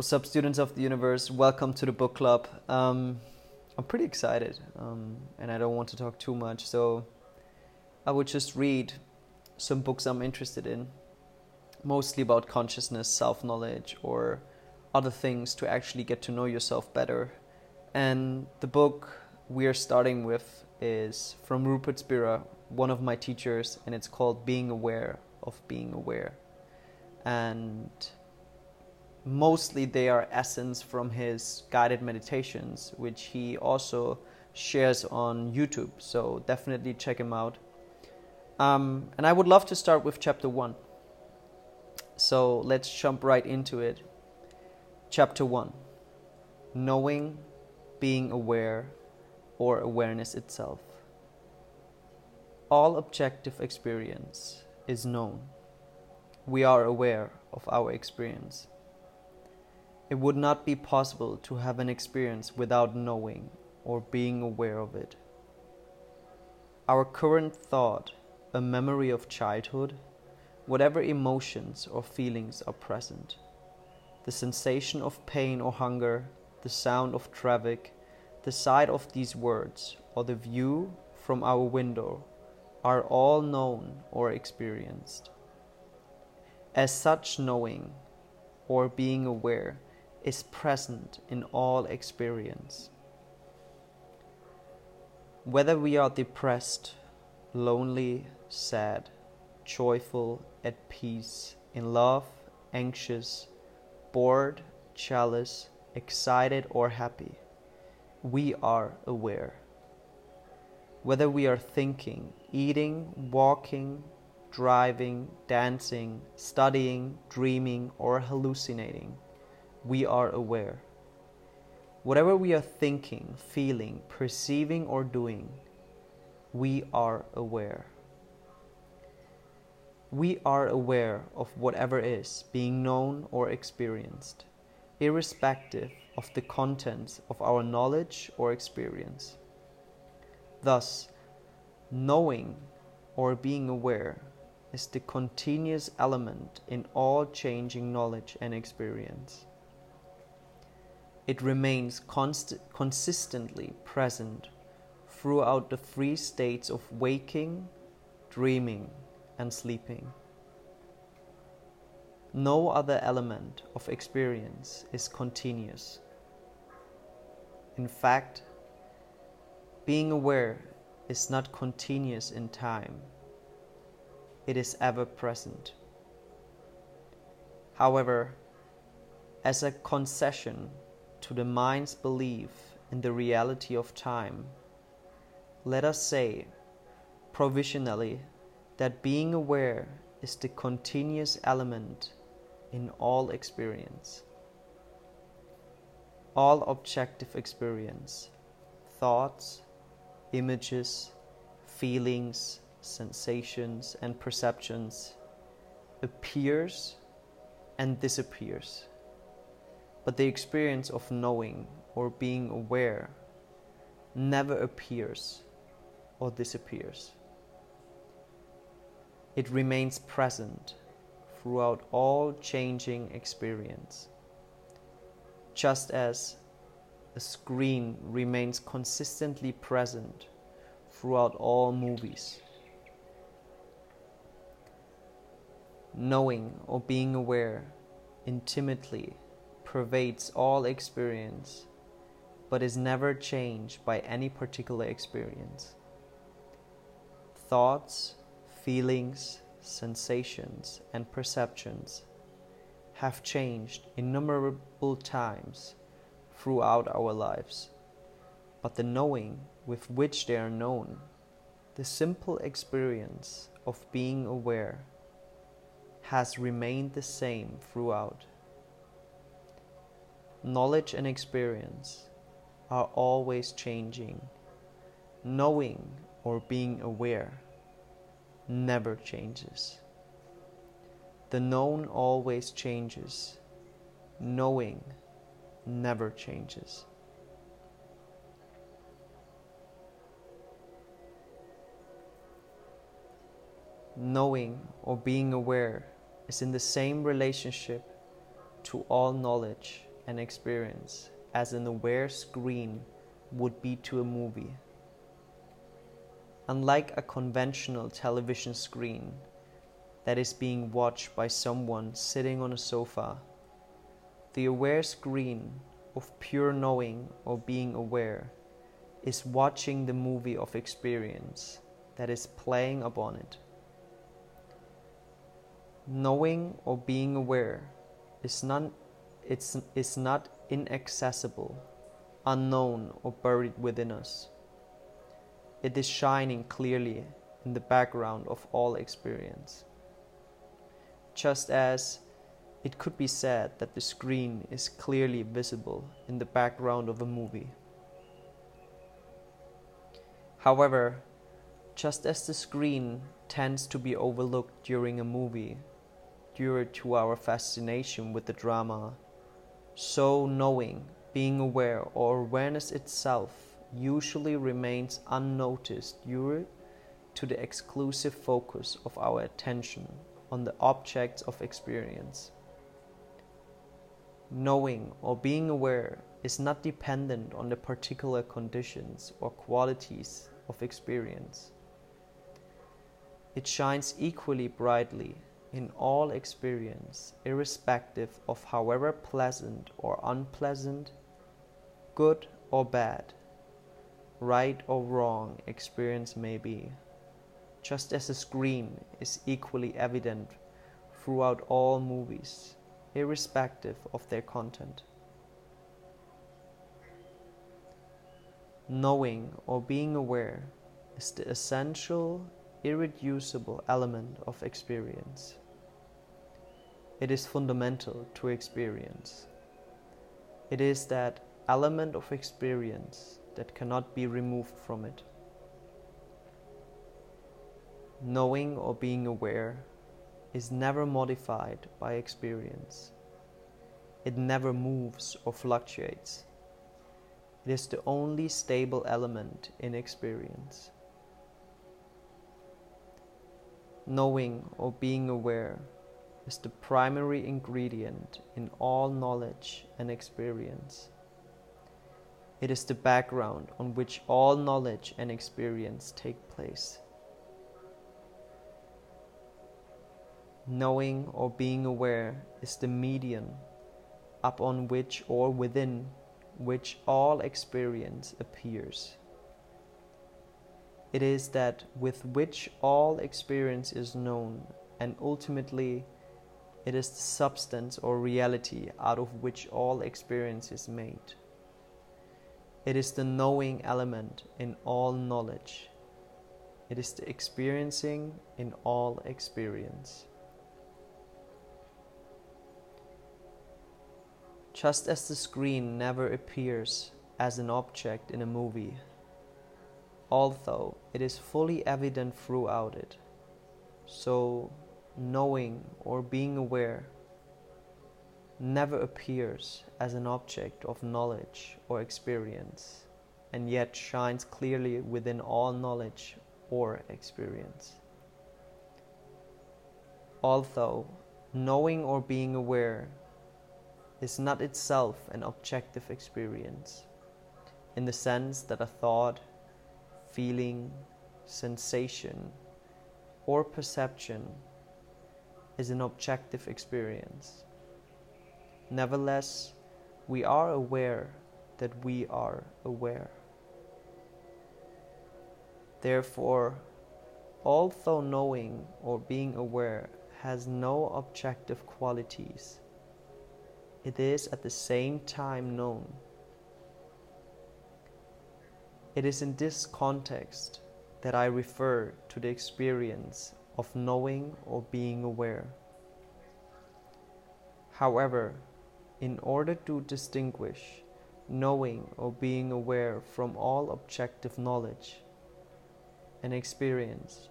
What's up, students of the universe? Welcome to the book club. Um, I'm pretty excited, um, and I don't want to talk too much, so I would just read some books I'm interested in, mostly about consciousness, self knowledge, or other things to actually get to know yourself better. And the book we are starting with is from Rupert Spira, one of my teachers, and it's called Being Aware of Being Aware. And mostly they are essence from his guided meditations, which he also shares on YouTube. So definitely check him out. Um, and I would love to start with chapter one. So let's jump right into it. Chapter one Knowing, being aware, or awareness itself. All objective experience is known. We are aware of our experience. It would not be possible to have an experience without knowing or being aware of it. Our current thought, a memory of childhood, whatever emotions or feelings are present, the sensation of pain or hunger, the sound of traffic, the sight of these words, or the view from our window are all known or experienced. As such, knowing or being aware is present in all experience. Whether we are depressed, lonely, sad, joyful, at peace, in love, anxious, bored, jealous, excited, or happy, we are aware. Whether we are thinking, eating, walking, driving, dancing, studying, dreaming, or hallucinating, we are aware. Whatever we are thinking, feeling, perceiving, or doing, we are aware. We are aware of whatever is being known or experienced, irrespective of the contents of our knowledge or experience. Thus, knowing or being aware is the continuous element in all changing knowledge and experience it remains const- consistently present throughout the three states of waking, dreaming, and sleeping. No other element of experience is continuous. In fact, being aware is not continuous in time, it is ever present. However, as a concession to the mind's belief in the reality of time, let us say, provisionally, that being aware is the continuous element in all experience. All objective experience, thoughts, images, feelings, sensations, and perceptions appears and disappears but the experience of knowing or being aware never appears or disappears. It remains present throughout all changing experience, just as a screen remains consistently present throughout all movies. Knowing or being aware intimately pervades all experience, but is never changed by any particular experience. Thoughts, feelings, sensations, and perceptions have changed innumerable times throughout our lives, but the knowing with which they are known, the simple experience of being aware, has remained the same throughout knowledge and experience are always changing. Knowing or being aware never changes. The known always changes. Knowing never changes. Knowing or being aware is in the same relationship to all knowledge and experience as an aware screen would be to a movie. Unlike a conventional television screen that is being watched by someone sitting on a sofa, the aware screen of pure knowing or being aware is watching the movie of experience that is playing upon it. Knowing or being aware is not, it's, is not inaccessible, unknown, or buried within us. It is shining clearly in the background of all experience. Just as it could be said that the screen is clearly visible in the background of a movie. However, just as the screen tends to be overlooked during a movie due to our fascination with the drama, so knowing, being aware, or awareness itself usually remains unnoticed due to the exclusive focus of our attention on the objects of experience. Knowing or being aware is not dependent on the particular conditions or qualities of experience. It shines equally brightly in all experience, irrespective of however pleasant or unpleasant, good or bad, right or wrong experience may be, just as a screen is equally evident throughout all movies, irrespective of their content. Knowing or being aware is the essential, irreducible element of experience. It is fundamental to experience. It is that element of experience that cannot be removed from it. Knowing or being aware is never modified by experience. It never moves or fluctuates. It is the only stable element in experience. Knowing or being aware is the primary ingredient in all knowledge and experience. It is the background on which all knowledge and experience take place. Knowing or being aware is the medium upon which or within which all experience appears. It is that with which all experience is known, and ultimately, it is the substance or reality out of which all experience is made. It is the knowing element in all knowledge. It is the experiencing in all experience. just as the screen never appears as an object in a movie, although it is fully evident throughout it. So, knowing or being aware never appears as an object of knowledge or experience, and yet shines clearly within all knowledge or experience. Although knowing or being aware is not itself an objective experience, in the sense that a thought, feeling, sensation, or perception is an objective experience. Nevertheless, we are aware that we are aware. Therefore, although knowing or being aware has no objective qualities, it is at the same time known. It is in this context that I refer to the experience of knowing or being aware. However, in order to distinguish knowing or being aware from all objective knowledge and experience,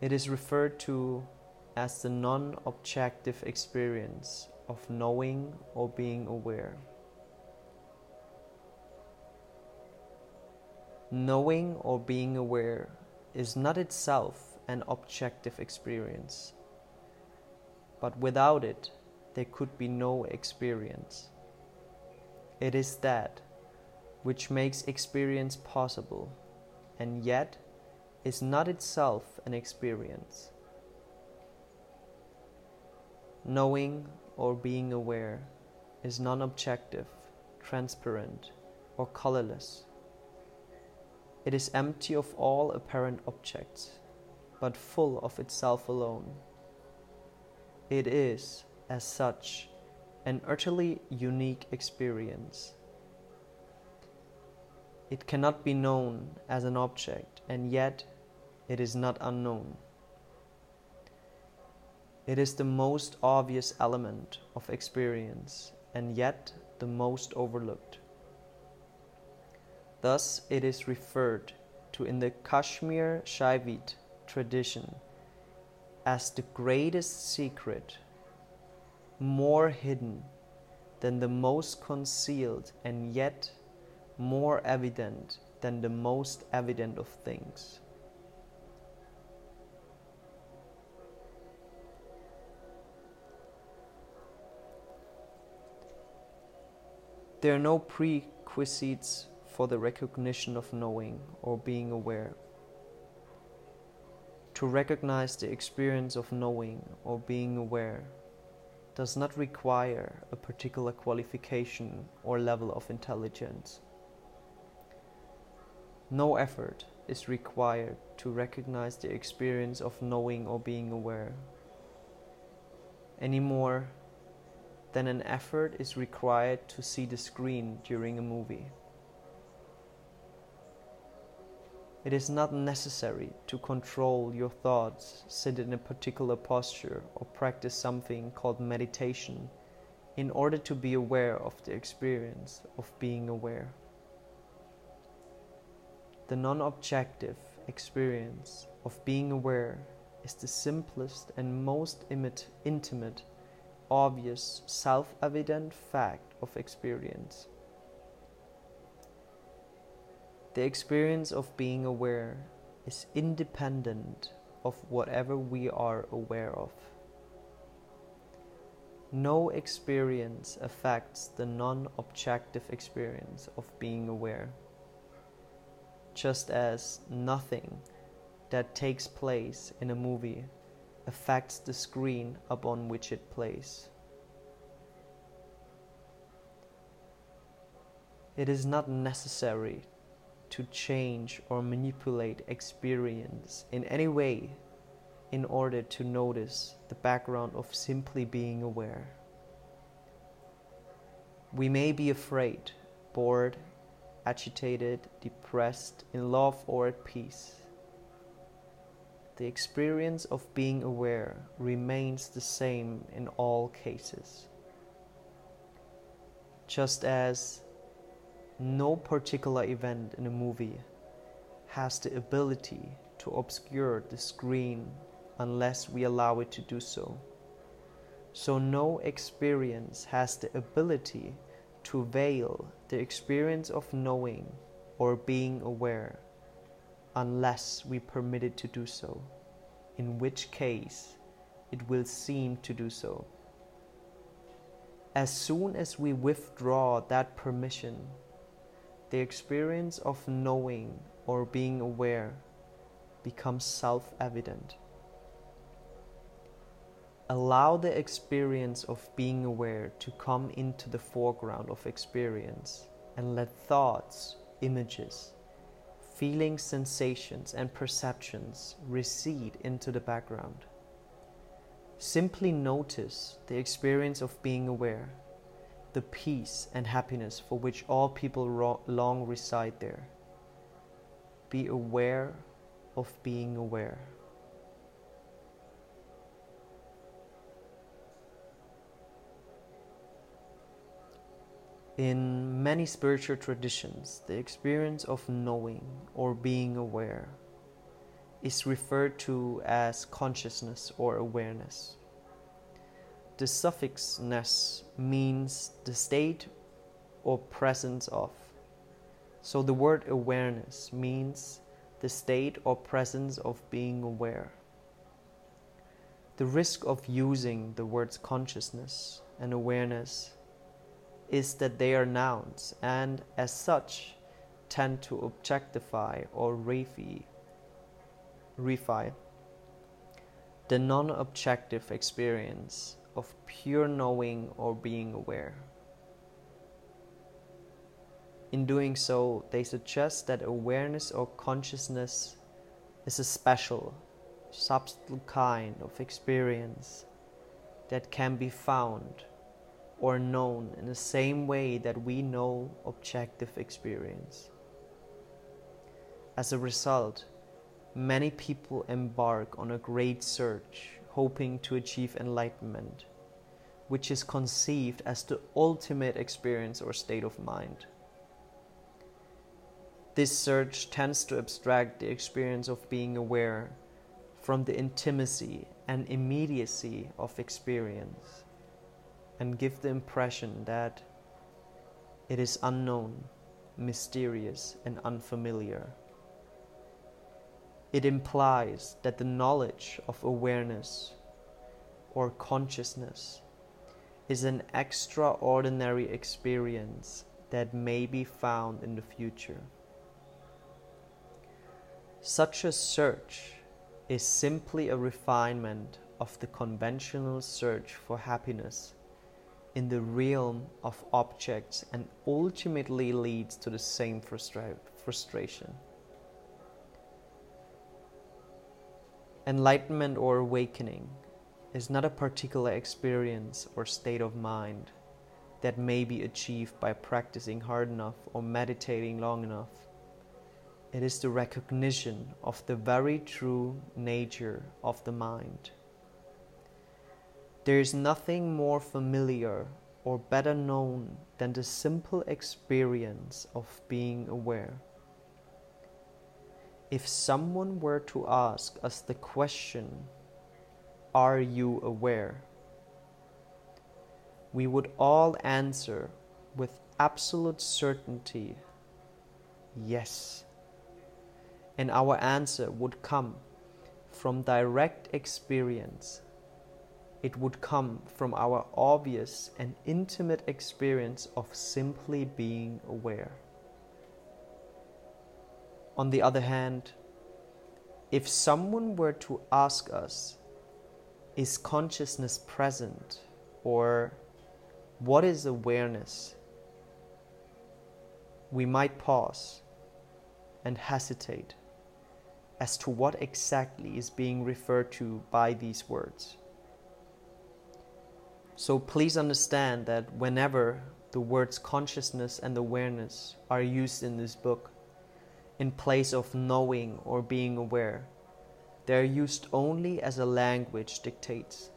it is referred to as the non objective experience of knowing or being aware. Knowing or being aware is not itself an objective experience, but without it, there could be no experience. It is that which makes experience possible, and yet is not itself an experience. Knowing or being aware is non objective, transparent, or colorless. It is empty of all apparent objects, but full of itself alone. It is, as such, an utterly unique experience. It cannot be known as an object, and yet it is not unknown. It is the most obvious element of experience, and yet the most overlooked. Thus, it is referred to in the Kashmir Shaivite tradition as the greatest secret, more hidden than the most concealed, and yet more evident than the most evident of things. There are no prerequisites for the recognition of knowing or being aware. To recognize the experience of knowing or being aware does not require a particular qualification or level of intelligence. No effort is required to recognize the experience of knowing or being aware, any more than an effort is required to see the screen during a movie. It is not necessary to control your thoughts, sit in a particular posture, or practice something called meditation in order to be aware of the experience of being aware. The non objective experience of being aware is the simplest and most intimate, obvious, self evident fact of experience. The experience of being aware is independent of whatever we are aware of. No experience affects the non objective experience of being aware, just as nothing that takes place in a movie affects the screen upon which it plays. It is not necessary to change or manipulate experience in any way in order to notice the background of simply being aware. We may be afraid, bored, agitated, depressed, in love, or at peace. The experience of being aware remains the same in all cases. Just as no particular event in a movie has the ability to obscure the screen unless we allow it to do so. So, no experience has the ability to veil the experience of knowing or being aware unless we permit it to do so, in which case it will seem to do so. As soon as we withdraw that permission, the experience of knowing or being aware becomes self evident. Allow the experience of being aware to come into the foreground of experience and let thoughts, images, feelings, sensations, and perceptions recede into the background. Simply notice the experience of being aware the peace and happiness for which all people ro- long reside there. Be aware of being aware. In many spiritual traditions, the experience of knowing or being aware is referred to as consciousness or awareness. The suffix ness means the state or presence of. So the word awareness means the state or presence of being aware. The risk of using the words consciousness and awareness is that they are nouns and, as such, tend to objectify or reify the non objective experience of pure knowing or being aware. In doing so, they suggest that awareness or consciousness is a special, subtle kind of experience that can be found or known in the same way that we know objective experience. As a result, many people embark on a great search hoping to achieve enlightenment, which is conceived as the ultimate experience or state of mind. This search tends to abstract the experience of being aware from the intimacy and immediacy of experience and give the impression that it is unknown, mysterious, and unfamiliar. It implies that the knowledge of awareness or consciousness is an extraordinary experience that may be found in the future. Such a search is simply a refinement of the conventional search for happiness in the realm of objects and ultimately leads to the same frustra- frustration. Enlightenment or awakening is not a particular experience or state of mind that may be achieved by practicing hard enough or meditating long enough. It is the recognition of the very true nature of the mind. There is nothing more familiar or better known than the simple experience of being aware. If someone were to ask us the question, Are you aware? we would all answer with absolute certainty, Yes. And our answer would come from direct experience it would come from our obvious and intimate experience of simply being aware. On the other hand, if someone were to ask us, is consciousness present? Or what is awareness? We might pause and hesitate as to what exactly is being referred to by these words. So please understand that whenever the words consciousness and awareness are used in this book, in place of knowing or being aware, they are used only as a language dictates.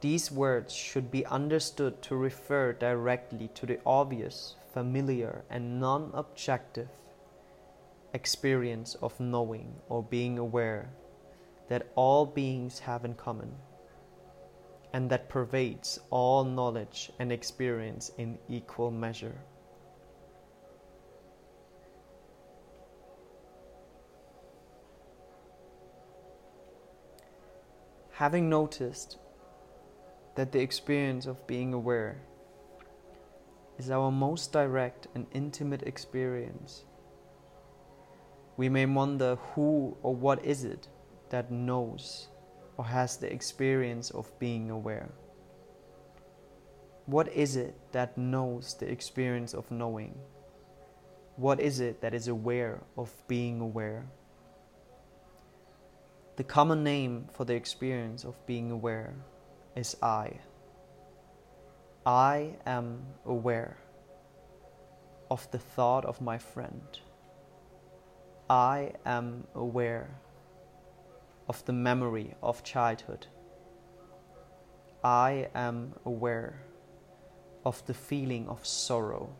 These words should be understood to refer directly to the obvious, familiar, and non objective experience of knowing or being aware that all beings have in common and that pervades all knowledge and experience in equal measure. Having noticed that the experience of being aware is our most direct and intimate experience, we may wonder who or what is it that knows or has the experience of being aware? What is it that knows the experience of knowing? What is it that is aware of being aware? The common name for the experience of being aware is I. I am aware of the thought of my friend. I am aware of the memory of childhood. I am aware of the feeling of sorrow,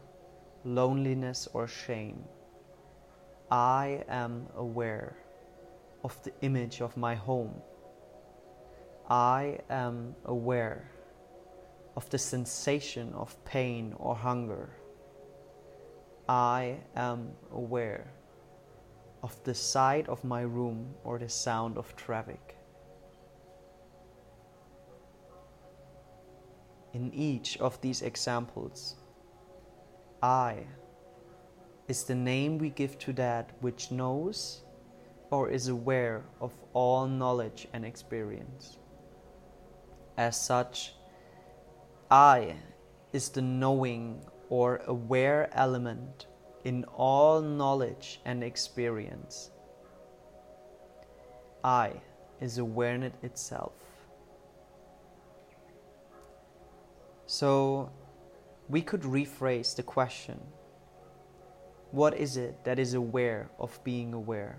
loneliness, or shame. I am aware of the image of my home. I am aware of the sensation of pain or hunger. I am aware of the sight of my room or the sound of traffic. in each of these examples. I is the name we give to that which knows or is aware of all knowledge and experience. As such, I is the knowing or aware element in all knowledge and experience. I is awareness itself. So we could rephrase the question What is it that is aware of being aware?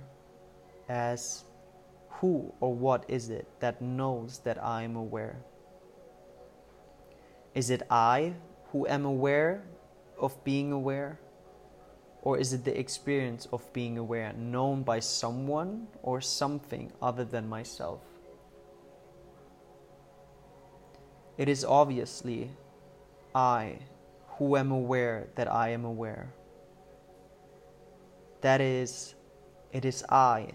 As who or what is it that knows that I am aware? Is it I who am aware of being aware? Or is it the experience of being aware known by someone or something other than myself? It is obviously I who am aware that I am aware. That is, it is I,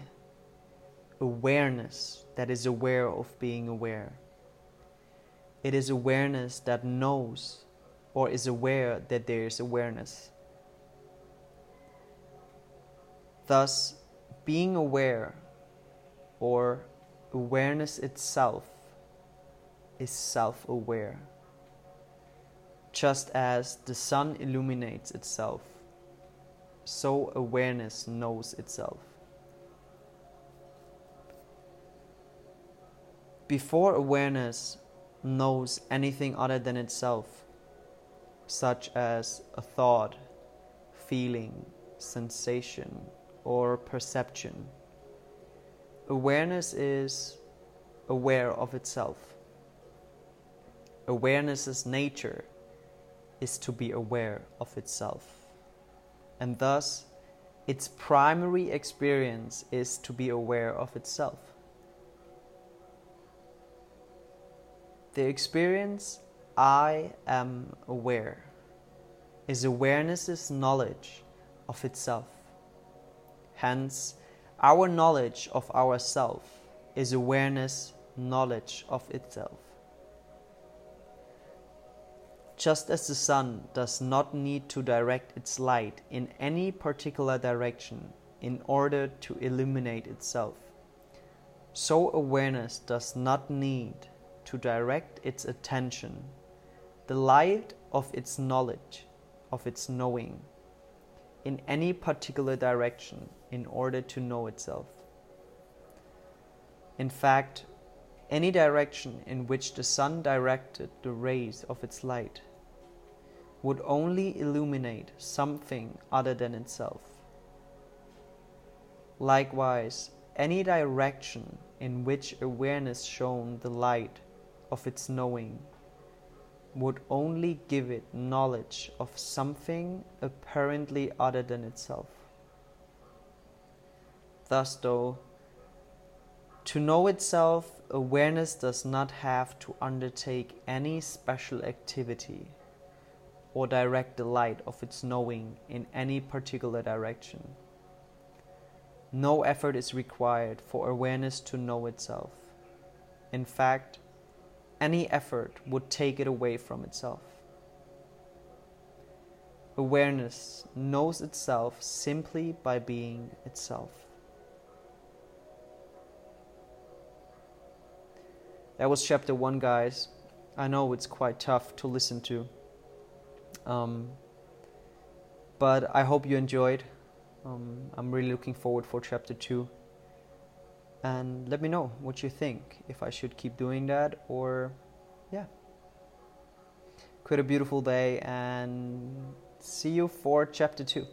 awareness that is aware of being aware. It is awareness that knows or is aware that there is awareness. Thus, being aware or awareness itself is self aware. Just as the sun illuminates itself, so awareness knows itself. Before awareness knows anything other than itself, such as a thought, feeling, sensation, or perception. Awareness is aware of itself. Awareness's nature is to be aware of itself. And thus, its primary experience is to be aware of itself. The experience I am aware is awareness's knowledge of itself. Hence, our knowledge of ourself is awareness knowledge of itself. Just as the sun does not need to direct its light in any particular direction in order to illuminate itself, so awareness does not need to direct its attention, the light of its knowledge, of its knowing, in any particular direction in order to know itself. In fact, any direction in which the sun directed the rays of its light would only illuminate something other than itself. Likewise, any direction in which awareness shone the light of its knowing would only give it knowledge of something apparently other than itself. Thus, though, to know itself, awareness does not have to undertake any special activity or direct the light of its knowing in any particular direction. No effort is required for awareness to know itself. In fact, any effort would take it away from itself. Awareness knows itself simply by being itself. That was chapter one, guys. I know it's quite tough to listen to. Um, but I hope you enjoyed. Um, I'm really looking forward for chapter two and let me know what you think if I should keep doing that or yeah. Quite a beautiful day and see you for chapter 2.